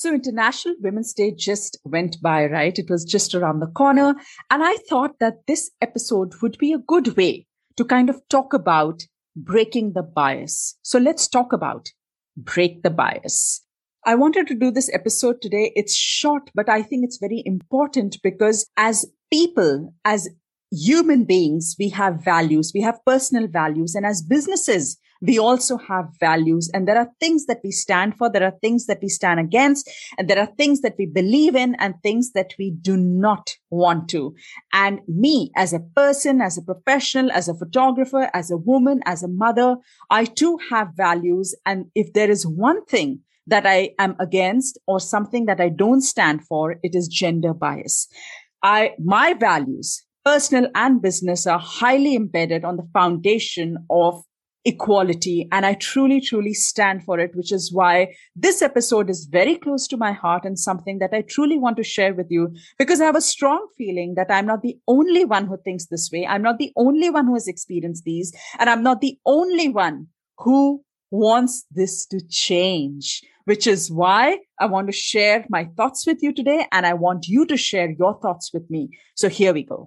So, International Women's Day just went by, right? It was just around the corner. And I thought that this episode would be a good way to kind of talk about breaking the bias. So, let's talk about break the bias. I wanted to do this episode today. It's short, but I think it's very important because as people, as human beings, we have values, we have personal values. And as businesses, we also have values and there are things that we stand for. There are things that we stand against and there are things that we believe in and things that we do not want to. And me as a person, as a professional, as a photographer, as a woman, as a mother, I too have values. And if there is one thing that I am against or something that I don't stand for, it is gender bias. I, my values, personal and business are highly embedded on the foundation of equality. And I truly, truly stand for it, which is why this episode is very close to my heart and something that I truly want to share with you because I have a strong feeling that I'm not the only one who thinks this way. I'm not the only one who has experienced these. And I'm not the only one who wants this to change, which is why I want to share my thoughts with you today. And I want you to share your thoughts with me. So here we go.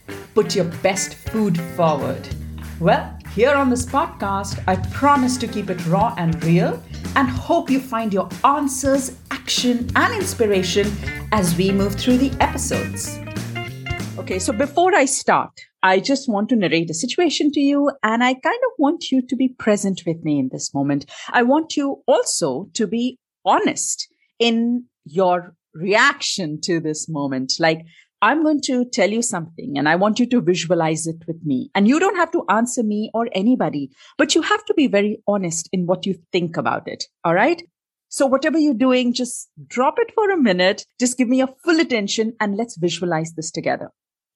put your best food forward. Well, here on this podcast, I promise to keep it raw and real and hope you find your answers, action, and inspiration as we move through the episodes. Okay, so before I start, I just want to narrate a situation to you, and I kind of want you to be present with me in this moment. I want you also to be honest in your reaction to this moment. Like, I'm going to tell you something and I want you to visualize it with me. And you don't have to answer me or anybody, but you have to be very honest in what you think about it. All right. So whatever you're doing, just drop it for a minute. Just give me your full attention and let's visualize this together.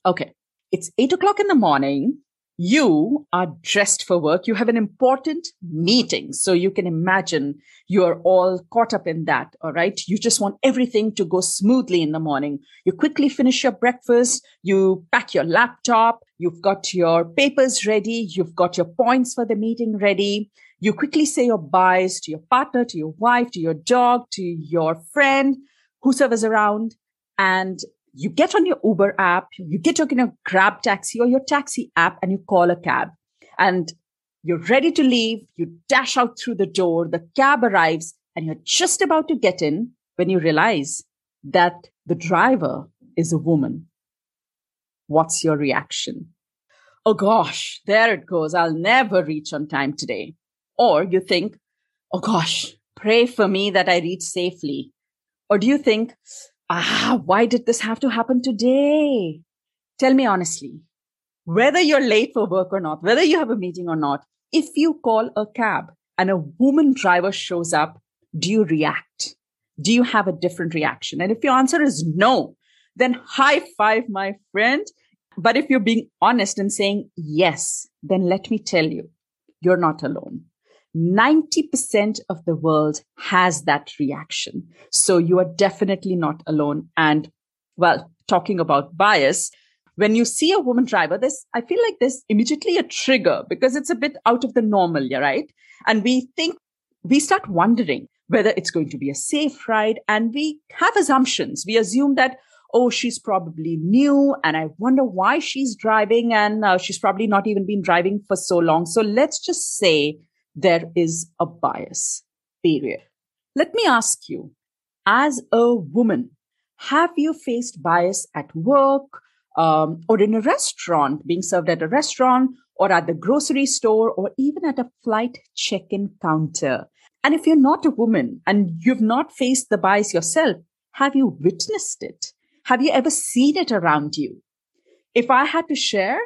Okay. It's eight o'clock in the morning you are dressed for work. You have an important meeting. So you can imagine you're all caught up in that. All right. You just want everything to go smoothly in the morning. You quickly finish your breakfast. You pack your laptop. You've got your papers ready. You've got your points for the meeting ready. You quickly say your byes to your partner, to your wife, to your dog, to your friend, whosoever's around. And you get on your Uber app, you get on your Grab taxi or your taxi app and you call a cab and you're ready to leave. You dash out through the door. The cab arrives and you're just about to get in when you realize that the driver is a woman. What's your reaction? Oh gosh, there it goes. I'll never reach on time today. Or you think, oh gosh, pray for me that I reach safely. Or do you think, ah, why did this have to happen today? Tell me honestly, whether you're late for work or not, whether you have a meeting or not, if you call a cab and a woman driver shows up, do you react? Do you have a different reaction? And if your answer is no, then high five, my friend. But if you're being honest and saying yes, then let me tell you, you're not alone. 90% of the world has that reaction. So you are definitely not alone. And well, talking about bias, when you see a woman driver, this, I feel like there's immediately a trigger because it's a bit out of the normal, yeah, right? And we think, we start wondering whether it's going to be a safe ride. And we have assumptions. We assume that, oh, she's probably new and I wonder why she's driving and uh, she's probably not even been driving for so long. So let's just say there is a bias, period. Let me ask you, as a woman, have you faced bias at work um, or in a restaurant, being served at a restaurant or at the grocery store or even at a flight check in counter? And if you're not a woman and you've not faced the bias yourself, have you witnessed it? Have you ever seen it around you? If I had to share,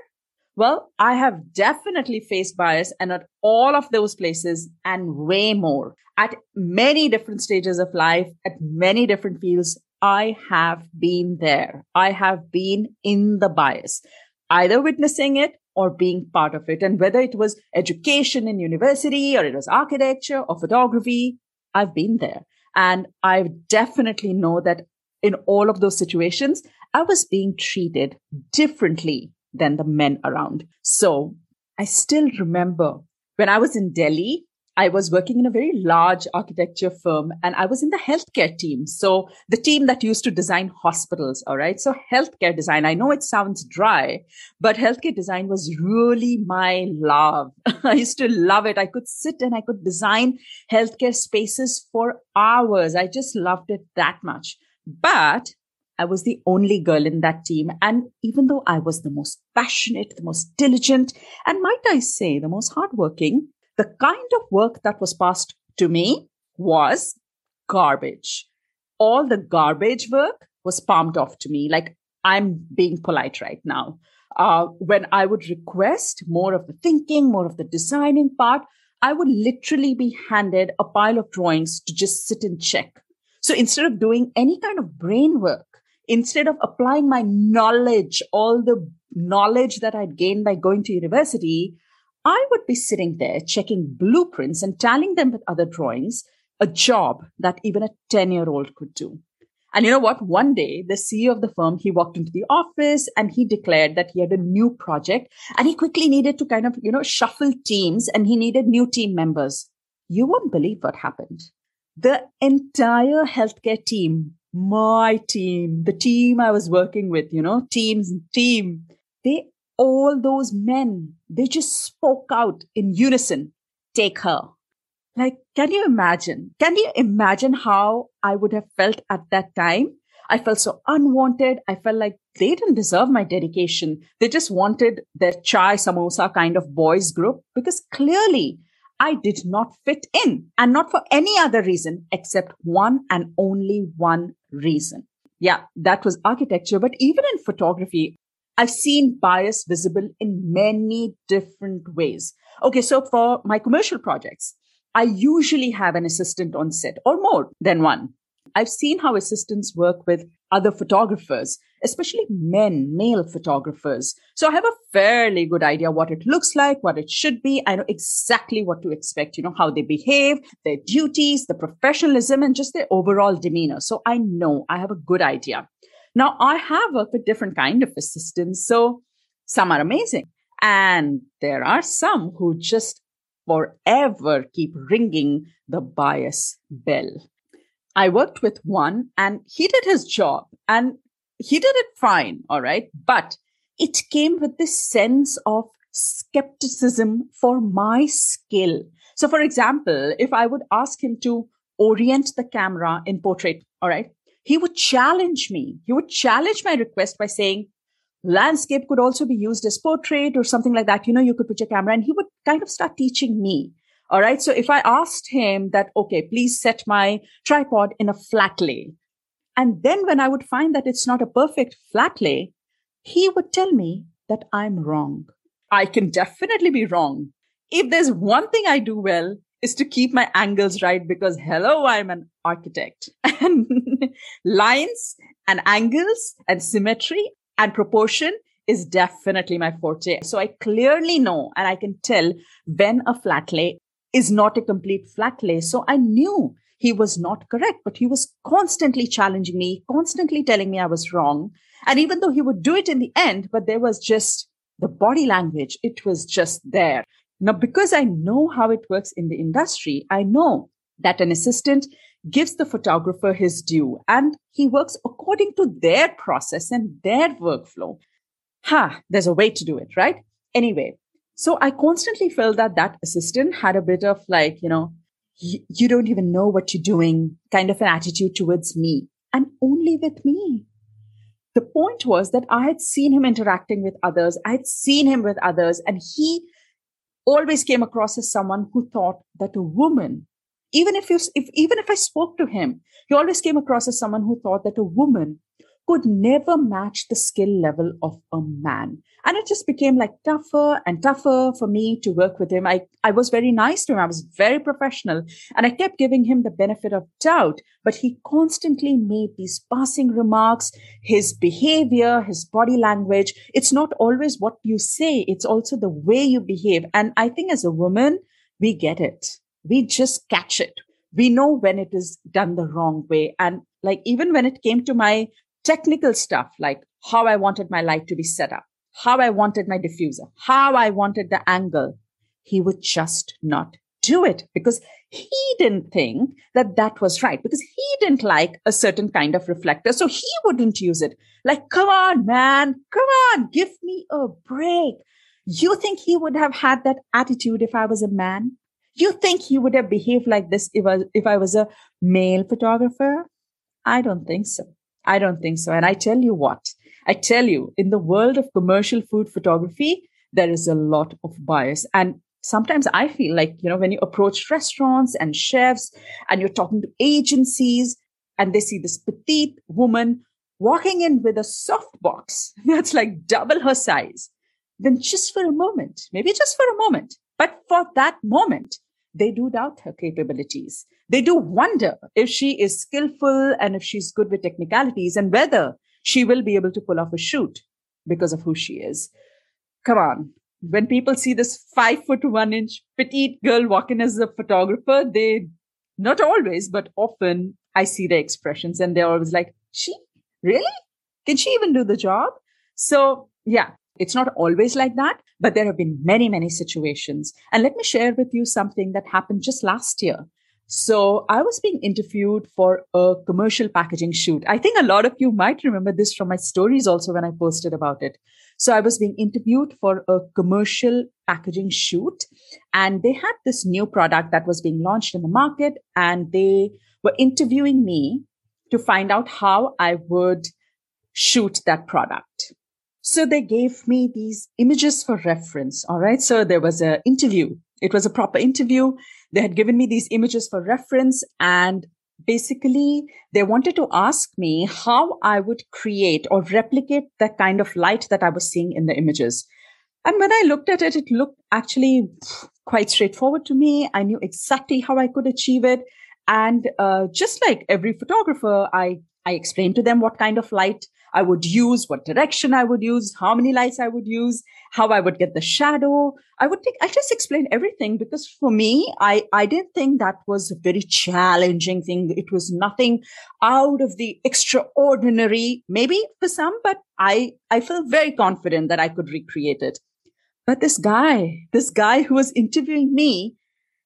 well, I have definitely faced bias and at all of those places and way more at many different stages of life, at many different fields. I have been there. I have been in the bias, either witnessing it or being part of it. And whether it was education in university or it was architecture or photography, I've been there. And I definitely know that in all of those situations, I was being treated differently than the men around. So I still remember when I was in Delhi, I was working in a very large architecture firm and I was in the healthcare team. So the team that used to design hospitals. All right. So healthcare design, I know it sounds dry, but healthcare design was really my love. I used to love it. I could sit and I could design healthcare spaces for hours. I just loved it that much. But I was the only girl in that team. And even though I was the most passionate, the most diligent, and might I say, the most hardworking, the kind of work that was passed to me was garbage. All the garbage work was palmed off to me. Like I'm being polite right now. Uh, when I would request more of the thinking, more of the designing part, I would literally be handed a pile of drawings to just sit and check. So instead of doing any kind of brain work, instead of applying my knowledge, all the knowledge that I'd gained by going to university, I would be sitting there checking blueprints and tallying them with other drawings, a job that even a 10 year old could do. And you know what? One day, the CEO of the firm, he walked into the office and he declared that he had a new project and he quickly needed to kind of, you know, shuffle teams and he needed new team members. You won't believe what happened. The entire healthcare team my team, the team I was working with, you know, teams, and team, they, all those men, they just spoke out in unison, take her. Like, can you imagine? Can you imagine how I would have felt at that time? I felt so unwanted. I felt like they didn't deserve my dedication. They just wanted their chai samosa kind of boys group because clearly I did not fit in and not for any other reason except one and only one reason. Yeah, that was architecture. But even in photography, I've seen bias visible in many different ways. Okay. So for my commercial projects, I usually have an assistant on set or more than one. I've seen how assistants work with other photographers, especially men, male photographers. So I have a fairly good idea what it looks like, what it should be. I know exactly what to expect, you know, how they behave, their duties, the professionalism, and just their overall demeanor. So I know I have a good idea. Now I have worked with different kind of assistants. So some are amazing. And there are some who just forever keep ringing the bias bell. I worked with one and he did his job and he did it fine. All right. But it came with this sense of skepticism for my skill. So, for example, if I would ask him to orient the camera in portrait, all right, he would challenge me. He would challenge my request by saying, landscape could also be used as portrait or something like that. You know, you could put your camera and he would kind of start teaching me. All right. So if I asked him that, okay, please set my tripod in a flat lay. And then when I would find that it's not a perfect flat lay, he would tell me that I'm wrong. I can definitely be wrong. If there's one thing I do well is to keep my angles right because hello, I'm an architect and lines and angles and symmetry and proportion is definitely my forte. So I clearly know and I can tell when a flat lay is not a complete flat lay. So I knew he was not correct, but he was constantly challenging me, constantly telling me I was wrong. And even though he would do it in the end, but there was just the body language, it was just there. Now, because I know how it works in the industry, I know that an assistant gives the photographer his due and he works according to their process and their workflow. Ha, there's a way to do it, right? Anyway, so I constantly felt that that assistant had a bit of like, you know, you don't even know what you're doing kind of an attitude towards me and only with me. The point was that I had seen him interacting with others. I had seen him with others and he always came across as someone who thought that a woman even if you if even if i spoke to him he always came across as someone who thought that a woman could never match the skill level of a man. And it just became like tougher and tougher for me to work with him. I, I was very nice to him. I was very professional and I kept giving him the benefit of doubt, but he constantly made these passing remarks, his behavior, his body language. It's not always what you say. It's also the way you behave. And I think as a woman, we get it. We just catch it. We know when it is done the wrong way. And like even when it came to my technical stuff like how I wanted my light to be set up, how I wanted my diffuser, how I wanted the angle, he would just not do it because he didn't think that that was right because he didn't like a certain kind of reflector. So he wouldn't use it. Like, come on, man, come on, give me a break. You think he would have had that attitude if I was a man? You think he would have behaved like this if I, if I was a male photographer? I don't think so. I don't think so. And I tell you what, I tell you, in the world of commercial food photography, there is a lot of bias. And sometimes I feel like, you know, when you approach restaurants and chefs and you're talking to agencies and they see this petite woman walking in with a soft box that's like double her size, then just for a moment, maybe just for a moment, but for that moment, they do doubt her capabilities. They do wonder if she is skillful and if she's good with technicalities and whether she will be able to pull off a shoot because of who she is. Come on. When people see this five foot one inch petite girl walking as a photographer, they not always, but often I see their expressions and they're always like, she really? Can she even do the job? So yeah, it's not always like that, but there have been many, many situations. And let me share with you something that happened just last year. So I was being interviewed for a commercial packaging shoot. I think a lot of you might remember this from my stories also when I posted about it. So I was being interviewed for a commercial packaging shoot and they had this new product that was being launched in the market and they were interviewing me to find out how I would shoot that product. So they gave me these images for reference. All right. So there was an interview. It was a proper interview. They had given me these images for reference and basically they wanted to ask me how I would create or replicate the kind of light that I was seeing in the images. And when I looked at it, it looked actually quite straightforward to me. I knew exactly how I could achieve it. And uh, just like every photographer, I, I explained to them what kind of light I would use, what direction I would use, how many lights I would use, how I would get the shadow. I would take, I just explained everything because for me, I, I didn't think that was a very challenging thing. It was nothing out of the extraordinary, maybe for some, but I, I felt very confident that I could recreate it. But this guy, this guy who was interviewing me,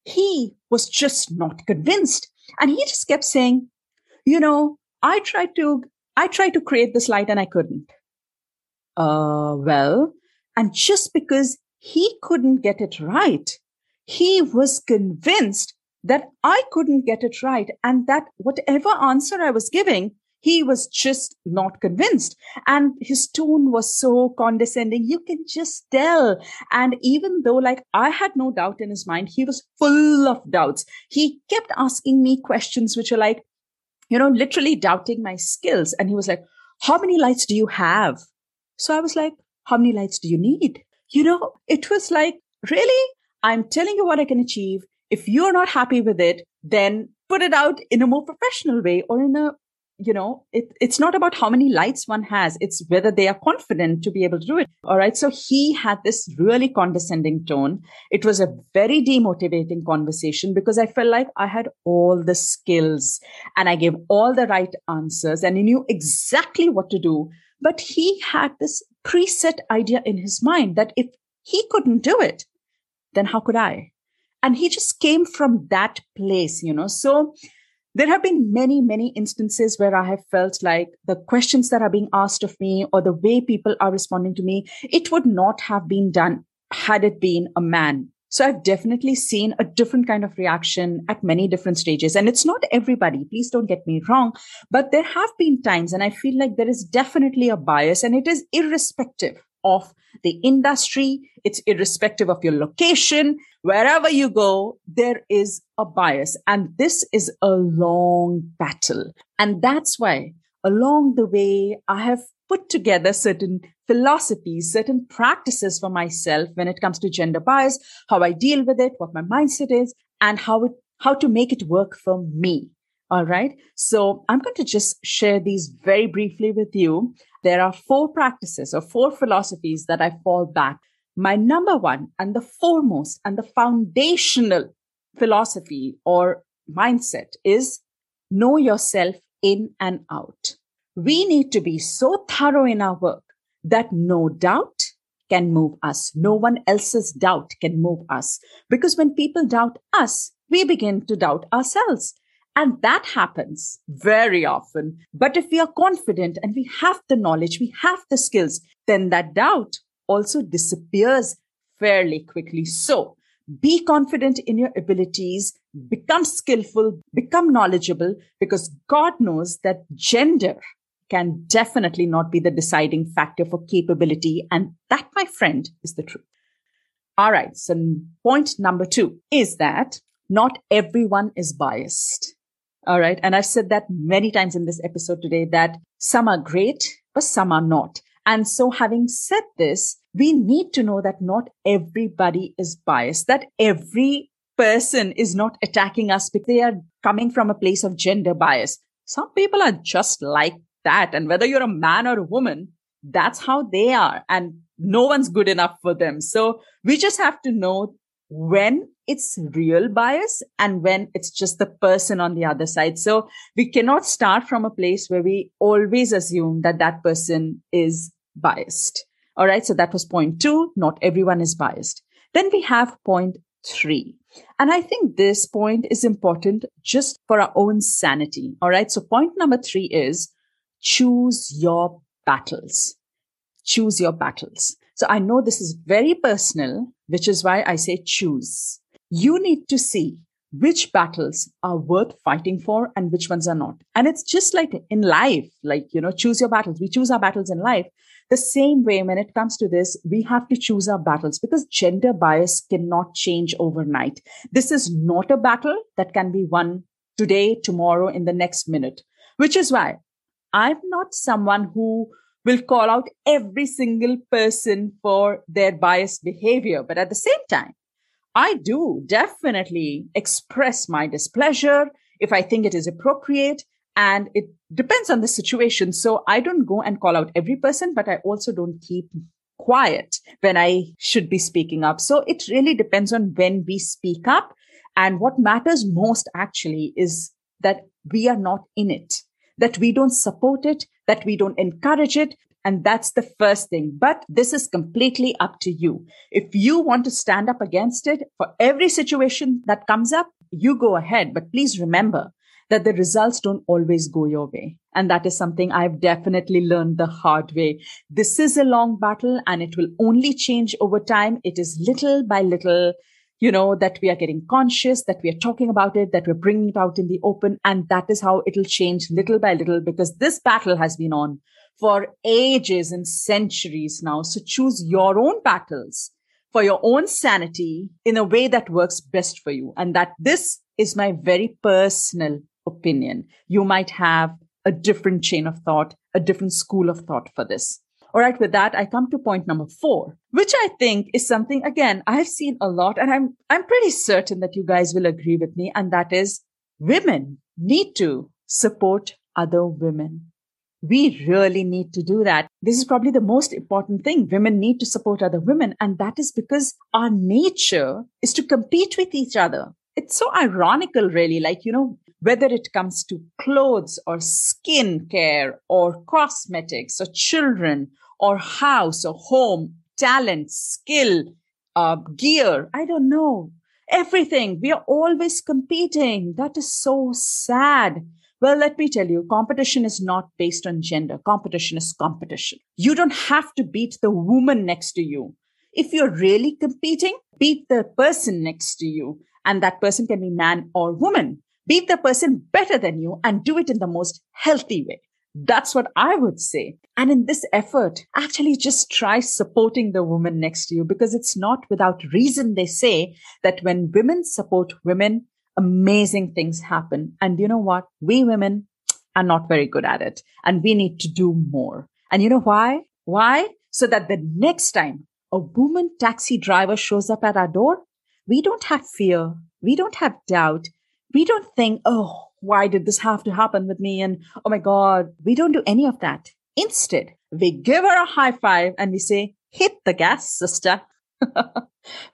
he was just not convinced. And he just kept saying, you know, I tried to I tried to create this light and I couldn't. Uh, well, and just because he couldn't get it right, he was convinced that I couldn't get it right and that whatever answer I was giving, he was just not convinced. And his tone was so condescending. You can just tell. And even though like I had no doubt in his mind, he was full of doubts. He kept asking me questions which are like, you know, literally doubting my skills. And he was like, How many lights do you have? So I was like, How many lights do you need? You know, it was like, Really? I'm telling you what I can achieve. If you're not happy with it, then put it out in a more professional way or in a you know, it, it's not about how many lights one has. It's whether they are confident to be able to do it. All right. So he had this really condescending tone. It was a very demotivating conversation because I felt like I had all the skills and I gave all the right answers and he knew exactly what to do. But he had this preset idea in his mind that if he couldn't do it, then how could I? And he just came from that place, you know. So there have been many, many instances where I have felt like the questions that are being asked of me or the way people are responding to me, it would not have been done had it been a man. So I've definitely seen a different kind of reaction at many different stages. And it's not everybody, please don't get me wrong, but there have been times and I feel like there is definitely a bias and it is irrespective of the industry. It's irrespective of your location. Wherever you go, there is a bias. And this is a long battle. And that's why along the way, I have put together certain philosophies, certain practices for myself when it comes to gender bias, how I deal with it, what my mindset is, and how it, how to make it work for me. All right. So I'm going to just share these very briefly with you. There are four practices or four philosophies that I fall back. My number one and the foremost and the foundational philosophy or mindset is know yourself in and out. We need to be so thorough in our work that no doubt can move us. No one else's doubt can move us. Because when people doubt us, we begin to doubt ourselves. And that happens very often. But if we are confident and we have the knowledge, we have the skills, then that doubt also disappears fairly quickly. So be confident in your abilities, become skillful, become knowledgeable, because God knows that gender can definitely not be the deciding factor for capability. And that, my friend, is the truth. All right. So point number two is that not everyone is biased. All right. And I've said that many times in this episode today that some are great, but some are not. And so having said this, we need to know that not everybody is biased, that every person is not attacking us because they are coming from a place of gender bias. Some people are just like that. And whether you're a man or a woman, that's how they are. And no one's good enough for them. So we just have to know when it's real bias and when it's just the person on the other side. So we cannot start from a place where we always assume that that person is biased. All right. So that was point two. Not everyone is biased. Then we have point three. And I think this point is important just for our own sanity. All right. So point number three is choose your battles. Choose your battles. So I know this is very personal, which is why I say choose. You need to see which battles are worth fighting for and which ones are not. And it's just like in life, like, you know, choose your battles. We choose our battles in life. The same way when it comes to this, we have to choose our battles because gender bias cannot change overnight. This is not a battle that can be won today, tomorrow, in the next minute, which is why I'm not someone who will call out every single person for their biased behavior. But at the same time, I do definitely express my displeasure if I think it is appropriate. And it depends on the situation. So I don't go and call out every person, but I also don't keep quiet when I should be speaking up. So it really depends on when we speak up. And what matters most actually is that we are not in it, that we don't support it, that we don't encourage it. And that's the first thing. But this is completely up to you. If you want to stand up against it for every situation that comes up, you go ahead. But please remember that the results don't always go your way. And that is something I've definitely learned the hard way. This is a long battle and it will only change over time. It is little by little you know, that we are getting conscious, that we are talking about it, that we're bringing it out in the open. And that is how it'll change little by little because this battle has been on for ages and centuries now. So choose your own battles for your own sanity in a way that works best for you. And that this is my very personal opinion. You might have a different chain of thought, a different school of thought for this. All right. With that, I come to point number four, which I think is something, again, I've seen a lot and I'm, I'm pretty certain that you guys will agree with me. And that is women need to support other women. We really need to do that. This is probably the most important thing. Women need to support other women. And that is because our nature is to compete with each other. It's so ironical, really. Like, you know, whether it comes to clothes or skin care or cosmetics or children or house or home, talent, skill, uh, gear. I don't know. Everything. We are always competing. That is so sad. Well, let me tell you, competition is not based on gender. Competition is competition. You don't have to beat the woman next to you. If you're really competing, beat the person next to you. And that person can be man or woman beat the person better than you and do it in the most healthy way. That's what I would say. And in this effort, actually just try supporting the woman next to you because it's not without reason they say that when women support women, amazing things happen. And you know what? We women are not very good at it and we need to do more. And you know why? Why? So that the next time a woman taxi driver shows up at our door, we don't have fear. We don't have doubt. We don't think, oh, why did this have to happen with me? And oh my God, we don't do any of that. Instead, we give her a high five and we say, hit the gas, sister.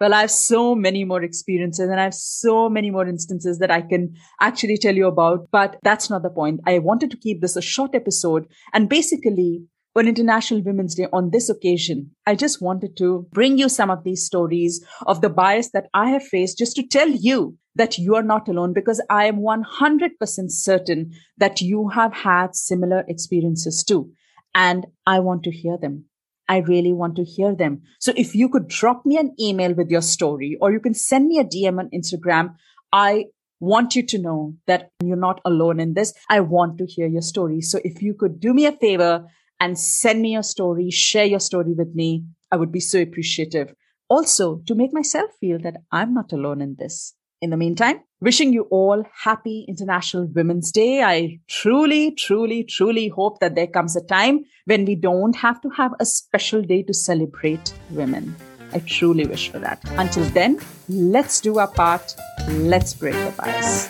well, I have so many more experiences and I have so many more instances that I can actually tell you about, but that's not the point. I wanted to keep this a short episode and basically on International Women's Day on this occasion, I just wanted to bring you some of these stories of the bias that I have faced just to tell you that you are not alone because I am 100% certain that you have had similar experiences too. And I want to hear them. I really want to hear them. So if you could drop me an email with your story or you can send me a DM on Instagram, I want you to know that you're not alone in this. I want to hear your story. So if you could do me a favor and send me your story, share your story with me, I would be so appreciative. Also to make myself feel that I'm not alone in this. In the meantime, wishing you all happy International Women's Day. I truly, truly, truly hope that there comes a time when we don't have to have a special day to celebrate women. I truly wish for that. Until then, let's do our part. Let's break the bias.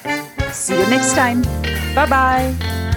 See you next time. Bye bye.